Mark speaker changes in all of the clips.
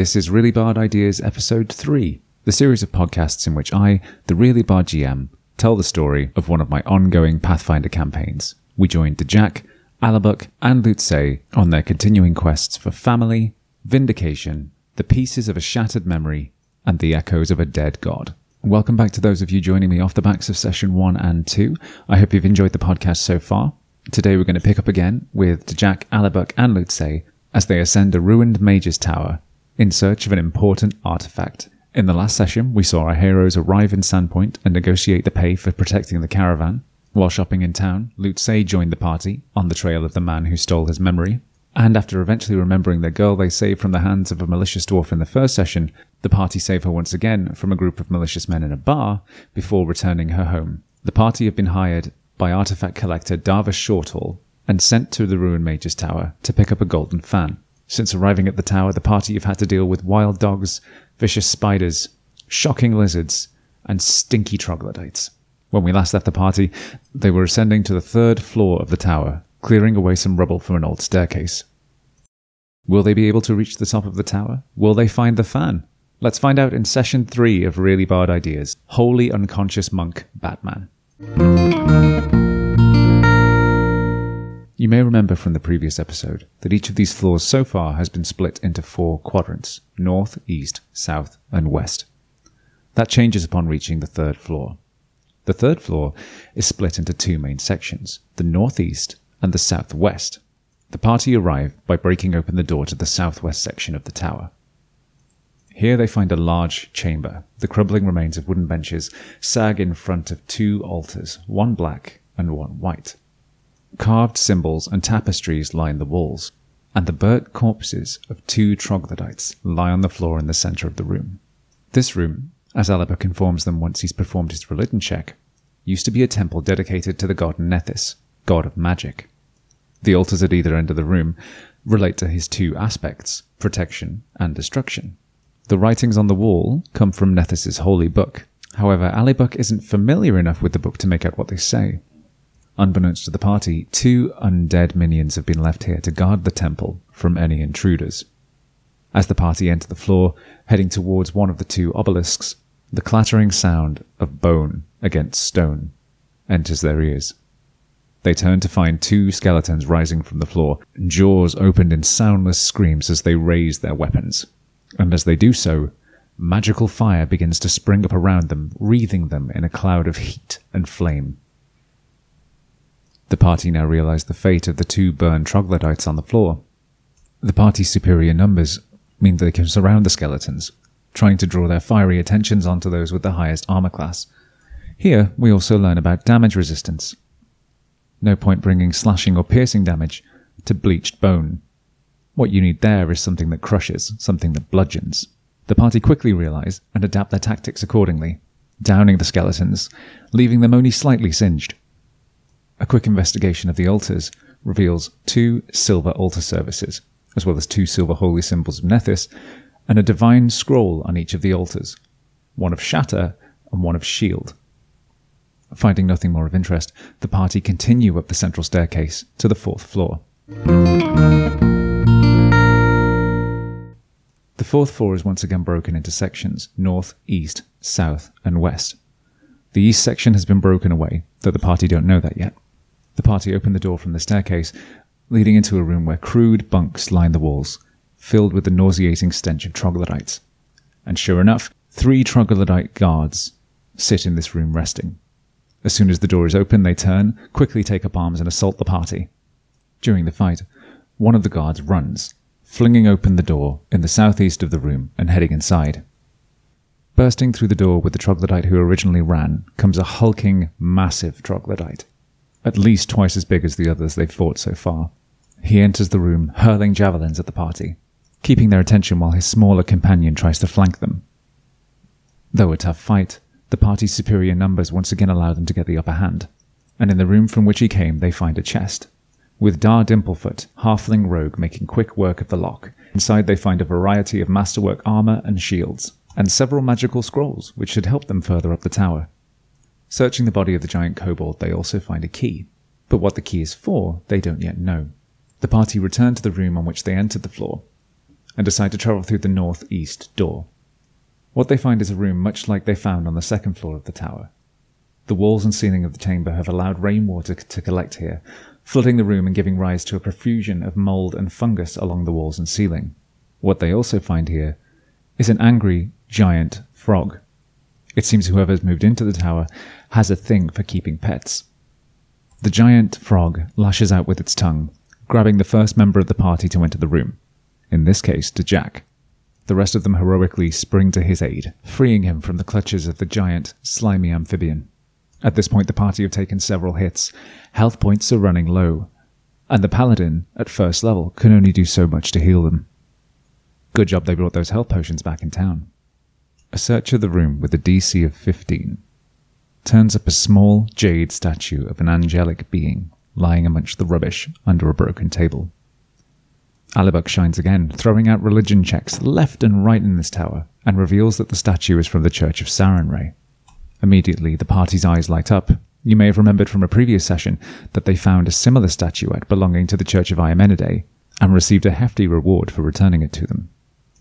Speaker 1: This is Really Bard Ideas Episode 3, the series of podcasts in which I, the Really Bard GM, tell the story of one of my ongoing Pathfinder campaigns. We joined Jack, Alabuk, and Lutze on their continuing quests for family, vindication, the pieces of a shattered memory, and the echoes of a dead god. Welcome back to those of you joining me off the backs of session one and two. I hope you've enjoyed the podcast so far. Today we're going to pick up again with Jack, Alabuk, and Lutze as they ascend a ruined mage's tower in search of an important artifact. In the last session, we saw our heroes arrive in Sandpoint and negotiate the pay for protecting the caravan. While shopping in town, Lutze joined the party on the trail of the man who stole his memory. And after eventually remembering the girl they saved from the hands of a malicious dwarf in the first session, the party save her once again from a group of malicious men in a bar before returning her home. The party have been hired by artifact collector Darvish Shortall and sent to the ruined mage's tower to pick up a golden fan. Since arriving at the tower, the party have had to deal with wild dogs, vicious spiders, shocking lizards, and stinky troglodytes. When we last left the party, they were ascending to the third floor of the tower, clearing away some rubble from an old staircase. Will they be able to reach the top of the tower? Will they find the fan? Let's find out in session three of Really Bard Ideas Holy Unconscious Monk Batman. You may remember from the previous episode that each of these floors so far has been split into four quadrants north, east, south, and west. That changes upon reaching the third floor. The third floor is split into two main sections the northeast and the southwest. The party arrive by breaking open the door to the southwest section of the tower. Here they find a large chamber. The crumbling remains of wooden benches sag in front of two altars, one black and one white. Carved symbols and tapestries line the walls, and the burnt corpses of two troglodytes lie on the floor in the center of the room. This room, as Alabuk informs them once he's performed his religion check, used to be a temple dedicated to the god Nethys, god of magic. The altars at either end of the room relate to his two aspects, protection and destruction. The writings on the wall come from Nethys's holy book. However, Alabuk isn't familiar enough with the book to make out what they say. Unbeknownst to the party, two undead minions have been left here to guard the temple from any intruders. As the party enter the floor, heading towards one of the two obelisks, the clattering sound of bone against stone enters their ears. They turn to find two skeletons rising from the floor, jaws opened in soundless screams as they raise their weapons. And as they do so, magical fire begins to spring up around them, wreathing them in a cloud of heat and flame. The party now realize the fate of the two burned troglodytes on the floor. The party's superior numbers mean they can surround the skeletons, trying to draw their fiery attentions onto those with the highest armor class. Here, we also learn about damage resistance. No point bringing slashing or piercing damage to bleached bone. What you need there is something that crushes, something that bludgeons. The party quickly realize and adapt their tactics accordingly, downing the skeletons, leaving them only slightly singed. A quick investigation of the altars reveals two silver altar services, as well as two silver holy symbols of Nethys, and a divine scroll on each of the altars, one of Shatter and one of Shield. Finding nothing more of interest, the party continue up the central staircase to the fourth floor. The fourth floor is once again broken into sections north, east, south, and west. The east section has been broken away, though the party don't know that yet. The party opened the door from the staircase, leading into a room where crude bunks line the walls, filled with the nauseating stench of troglodytes. And sure enough, three troglodyte guards sit in this room resting. As soon as the door is open, they turn, quickly take up arms, and assault the party. During the fight, one of the guards runs, flinging open the door in the southeast of the room and heading inside. Bursting through the door with the troglodyte who originally ran comes a hulking, massive troglodyte at least twice as big as the others they've fought so far. He enters the room, hurling javelins at the party, keeping their attention while his smaller companion tries to flank them. Though a tough fight, the party's superior numbers once again allow them to get the upper hand, and in the room from which he came they find a chest. With Dar Dimplefoot, halfling rogue, making quick work of the lock, inside they find a variety of masterwork armor and shields, and several magical scrolls which should help them further up the tower. Searching the body of the giant kobold, they also find a key. But what the key is for, they don't yet know. The party return to the room on which they entered the floor. and decide to travel through the northeast door. What they find is a room much like they found on the second floor of the tower. The walls and ceiling of the chamber have allowed rainwater to collect here, flooding the room and giving rise to a profusion of mold and fungus along the walls and ceiling. What they also find here is an angry, giant frog. It seems whoever's moved into the tower has a thing for keeping pets. The giant frog lashes out with its tongue, grabbing the first member of the party to enter the room, in this case, to Jack. The rest of them heroically spring to his aid, freeing him from the clutches of the giant, slimy amphibian. At this point, the party have taken several hits. Health points are running low, and the paladin, at first level, can only do so much to heal them. Good job they brought those health potions back in town. A search of the room with a DC of 15 turns up a small jade statue of an angelic being lying amongst the rubbish under a broken table. Alabuk shines again, throwing out religion checks left and right in this tower, and reveals that the statue is from the Church of Sarenrae. Immediately, the party's eyes light up. You may have remembered from a previous session that they found a similar statuette belonging to the Church of Iomedae and received a hefty reward for returning it to them.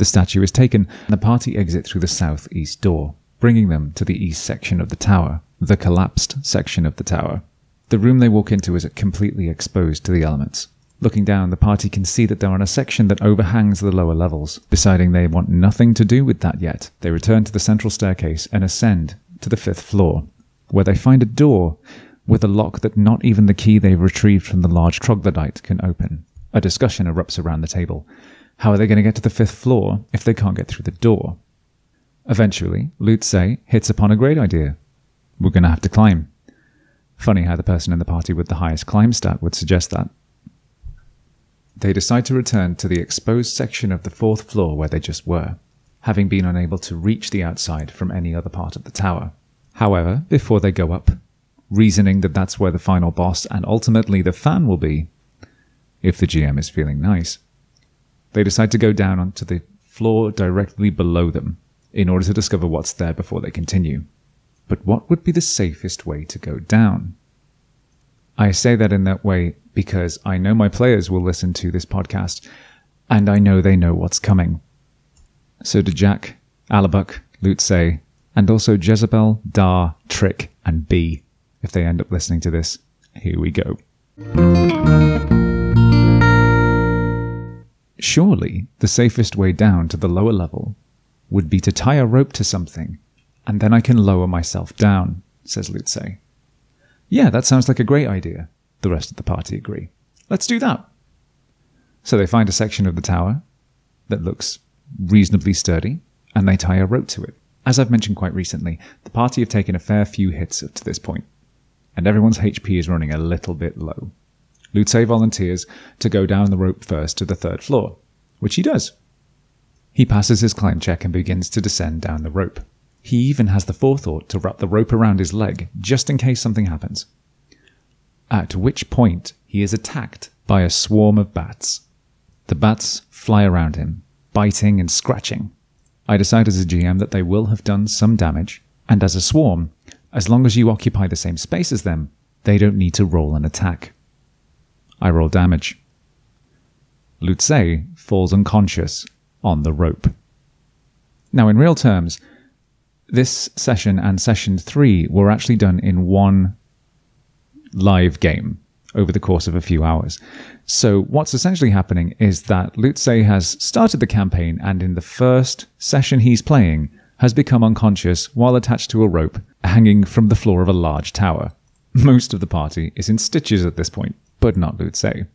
Speaker 1: The statue is taken, and the party exit through the southeast door, bringing them to the east section of the tower, the collapsed section of the tower. The room they walk into is completely exposed to the elements. Looking down, the party can see that they're on a section that overhangs the lower levels. Deciding they want nothing to do with that yet, they return to the central staircase and ascend to the fifth floor, where they find a door with a lock that not even the key they've retrieved from the large troglodyte can open. A discussion erupts around the table. How are they going to get to the fifth floor if they can't get through the door? Eventually, Lutze hits upon a great idea. We're going to have to climb. Funny how the person in the party with the highest climb stat would suggest that. They decide to return to the exposed section of the fourth floor where they just were having been unable to reach the outside from any other part of the tower. However, before they go up, reasoning that that's where the final boss and ultimately the fan will be, if the GM is feeling nice, they decide to go down onto the floor directly below them in order to discover what's there before they continue. But what would be the safest way to go down? I say that in that way because I know my players will listen to this podcast and I know they know what's coming. So do Jack, Alabuk, Lutze, and also Jezebel, Dar, Trick, and B. If they end up listening to this, here we go. Surely the safest way down to the lower level would be to tie a rope to something, and then I can lower myself down, says Lutze. Yeah, that sounds like a great idea, the rest of the party agree. Let's do that. So they find a section of the tower that looks reasonably sturdy, and they tie a rope to it. As I've mentioned quite recently, the party have taken a fair few hits up to this point, and everyone's HP is running a little bit low. Lutze volunteers to go down the rope first to the third floor, which he does. He passes his climb check and begins to descend down the rope. He even has the forethought to wrap the rope around his leg just in case something happens. At which point he is attacked by a swarm of bats. The bats fly around him, biting and scratching. I decide as a GM that they will have done some damage, and as a swarm, as long as you occupy the same space as them, they don't need to roll an attack. I roll damage. Lutze falls unconscious on the rope. Now, in real terms, this session and session three were actually done in one live game over the course of a few hours. So what's essentially happening is that Lutze has started the campaign and in the first session he's playing has become unconscious while attached to a rope hanging from the floor of a large tower. Most of the party is in stitches at this point, but not Lutze.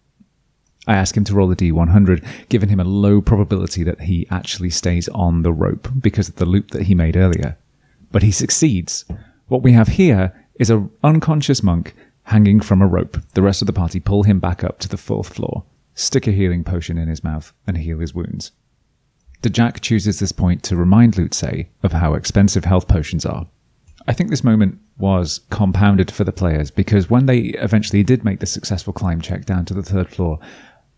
Speaker 1: I ask him to roll a d100, giving him a low probability that he actually stays on the rope because of the loop that he made earlier. But he succeeds. What we have here is an unconscious monk hanging from a rope. The rest of the party pull him back up to the fourth floor, stick a healing potion in his mouth, and heal his wounds. Dejak chooses this point to remind Lutze of how expensive health potions are. I think this moment was compounded for the players because when they eventually did make the successful climb check down to the third floor,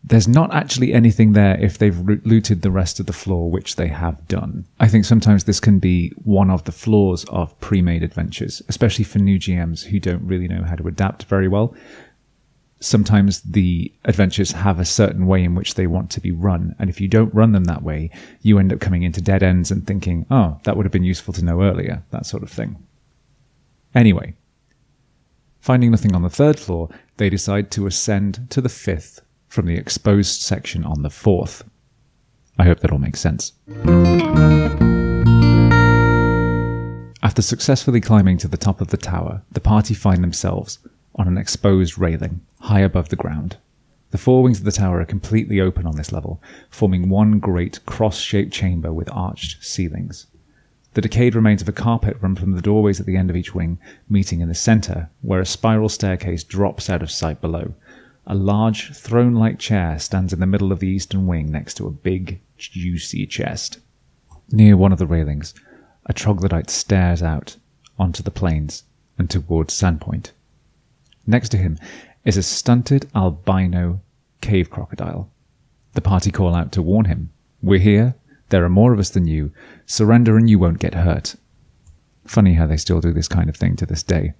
Speaker 1: there's not actually anything there if they've looted the rest of the floor, which they have done. I think sometimes this can be one of the flaws of pre made adventures, especially for new GMs who don't really know how to adapt very well. sometimes the adventures have a certain way in which they want to be run. And if you don't run them that way, you end up coming into dead ends and thinking, oh, that would have been useful to know earlier, that sort of thing. Anyway, finding nothing on the third floor, they decide to ascend to the fifth from the exposed section on the fourth. I hope that all makes sense. After successfully climbing to the top of the tower, the party find themselves on an exposed railing high above the ground. The four wings of the tower are completely open on this level, forming one great cross shaped chamber with arched ceilings. The decayed remains of a carpet run from the doorways at the end of each wing, meeting in the center, where a spiral staircase drops out of sight below. A large throne like chair stands in the middle of the eastern wing next to a big, juicy chest. Near one of the railings, a troglodyte stares out onto the plains and towards Sandpoint. Next to him is a stunted albino cave crocodile. The party call out to warn him We're here, there are more of us than you, surrender and you won't get hurt. Funny how they still do this kind of thing to this day.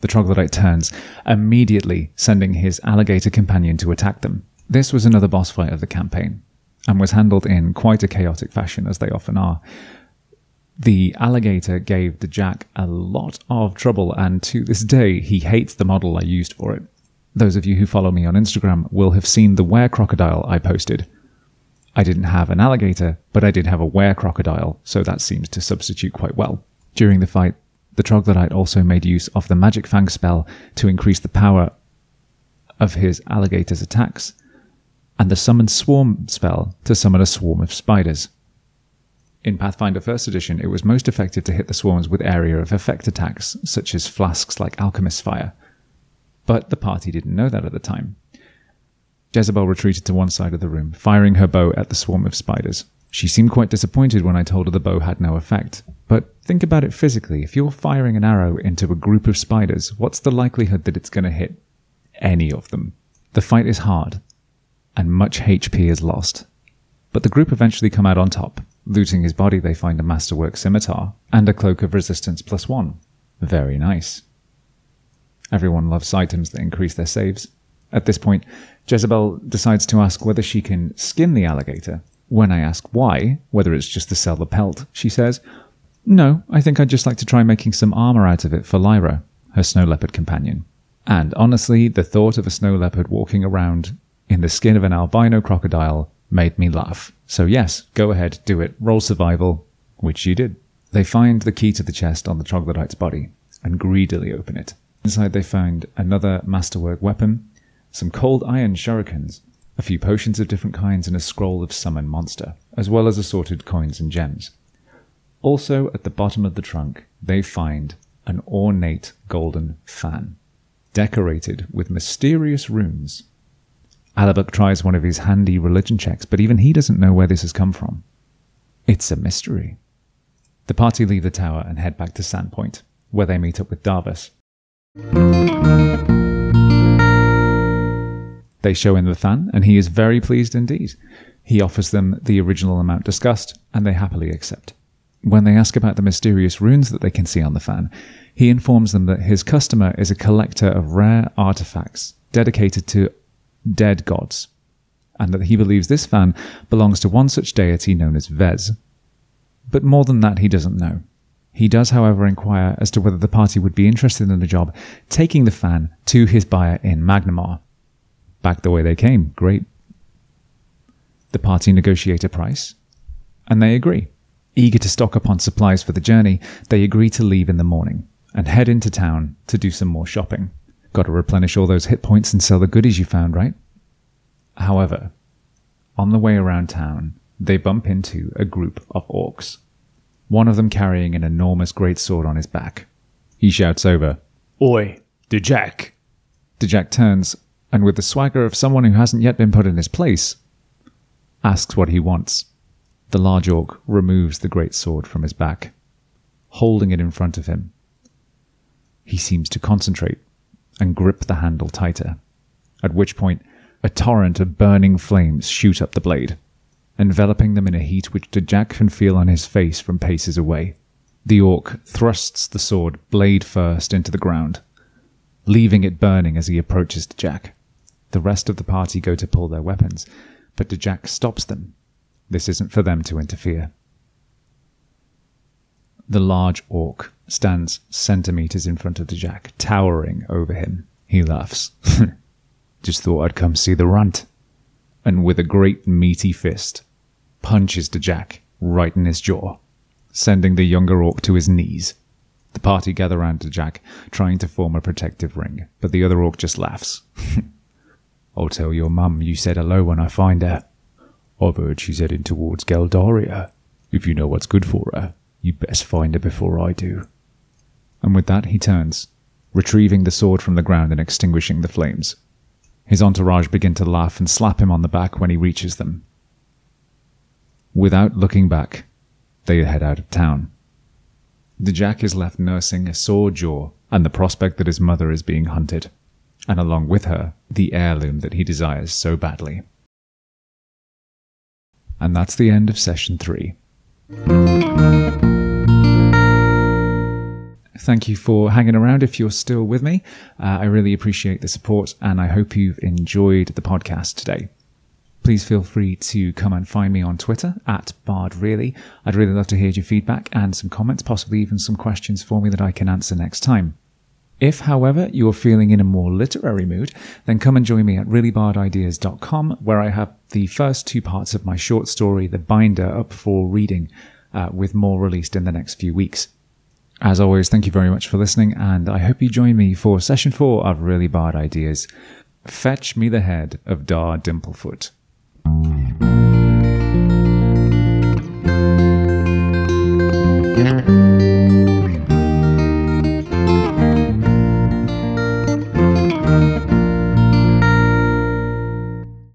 Speaker 1: The troglodyte turns, immediately sending his alligator companion to attack them. This was another boss fight of the campaign, and was handled in quite a chaotic fashion, as they often are. The alligator gave the Jack a lot of trouble, and to this day, he hates the model I used for it. Those of you who follow me on Instagram will have seen the were crocodile I posted. I didn't have an alligator, but I did have a were crocodile, so that seems to substitute quite well. During the fight, the troglodyte also made use of the magic fang spell to increase the power of his alligator's attacks, and the summon swarm spell to summon a swarm of spiders. In Pathfinder First Edition, it was most effective to hit the swarms with area of effect attacks, such as flasks like Alchemist's Fire. But the party didn't know that at the time. Jezebel retreated to one side of the room, firing her bow at the swarm of spiders. She seemed quite disappointed when I told her the bow had no effect. But think about it physically. If you're firing an arrow into a group of spiders, what's the likelihood that it's going to hit any of them? The fight is hard, and much HP is lost. But the group eventually come out on top, Looting his body, they find a masterwork scimitar and a cloak of resistance plus one. Very nice. Everyone loves items that increase their saves. At this point, Jezebel decides to ask whether she can skin the alligator. When I ask why, whether it's just to sell the pelt, she says, No, I think I'd just like to try making some armor out of it for Lyra, her snow leopard companion. And honestly, the thought of a snow leopard walking around in the skin of an albino crocodile made me laugh. So, yes, go ahead, do it. Roll survival, which you did. They find the key to the chest on the troglodyte's body and greedily open it. Inside, they find another masterwork weapon, some cold iron shurikens, a few potions of different kinds, and a scroll of summon monster, as well as assorted coins and gems. Also, at the bottom of the trunk, they find an ornate golden fan, decorated with mysterious runes Alabuk tries one of his handy religion checks, but even he doesn't know where this has come from. It's a mystery. The party leave the tower and head back to Sandpoint, where they meet up with Darvis. They show him the fan, and he is very pleased indeed. He offers them the original amount discussed, and they happily accept. When they ask about the mysterious runes that they can see on the fan, he informs them that his customer is a collector of rare artifacts dedicated to dead gods, and that he believes this fan belongs to one such deity known as Vez. But more than that, he doesn't know. He does, however, inquire as to whether the party would be interested in the job taking the fan to his buyer in Magnimar. Back the way they came, great. The party negotiate a price, and they agree. Eager to stock up on supplies for the journey, they agree to leave in the morning and head into town to do some more shopping. Got to replenish all those hit points and sell the goodies you found, right? However, on the way around town, they bump into a group of orcs, one of them carrying an enormous great sword on his back. He shouts over,
Speaker 2: Oi, Jack.
Speaker 1: Jack turns, and with the swagger of someone who hasn't yet been put in his place, asks what he wants. The large orc removes the great sword from his back, holding it in front of him. He seems to concentrate and grip the handle tighter, at which point a torrent of burning flames shoot up the blade, enveloping them in a heat which Jack can feel on his face from paces away. The orc thrusts the sword blade first into the ground, leaving it burning as he approaches Jack. The rest of the party go to pull their weapons, but Dejak stops them. This isn't for them to interfere. The large orc stands centimeters in front of Dejak, towering over him. He laughs. Just thought I'd come see the runt. And with a great meaty fist, punches Dejak right in his jaw, sending the younger orc to his knees. The party gather around Dejak, trying to form a protective ring, but the other orc just laughs. I'll tell your mum you said hello when I find her. I've heard she's heading towards Galduria. If you know what's good for her, you best find her before I do. And with that, he turns, retrieving the sword from the ground and extinguishing the flames. His entourage begin to laugh and slap him on the back when he reaches them. Without looking back, they head out of town. The Jack is left nursing a sore jaw and the prospect that his mother is being hunted, and along with her, the heirloom that he desires so badly. And that's the end of session three. Thank you for hanging around if you're still with me. Uh, I really appreciate the support and I hope you've enjoyed the podcast today. Please feel free to come and find me on Twitter at BardReally. I'd really love to hear your feedback and some comments, possibly even some questions for me that I can answer next time. If, however, you're feeling in a more literary mood, then come and join me at reallybardideas.com, where I have the first two parts of my short story, The Binder, up for reading, uh, with more released in the next few weeks. As always, thank you very much for listening, and I hope you join me for session four of Really Bard Ideas. Fetch me the head of Dar Dimplefoot.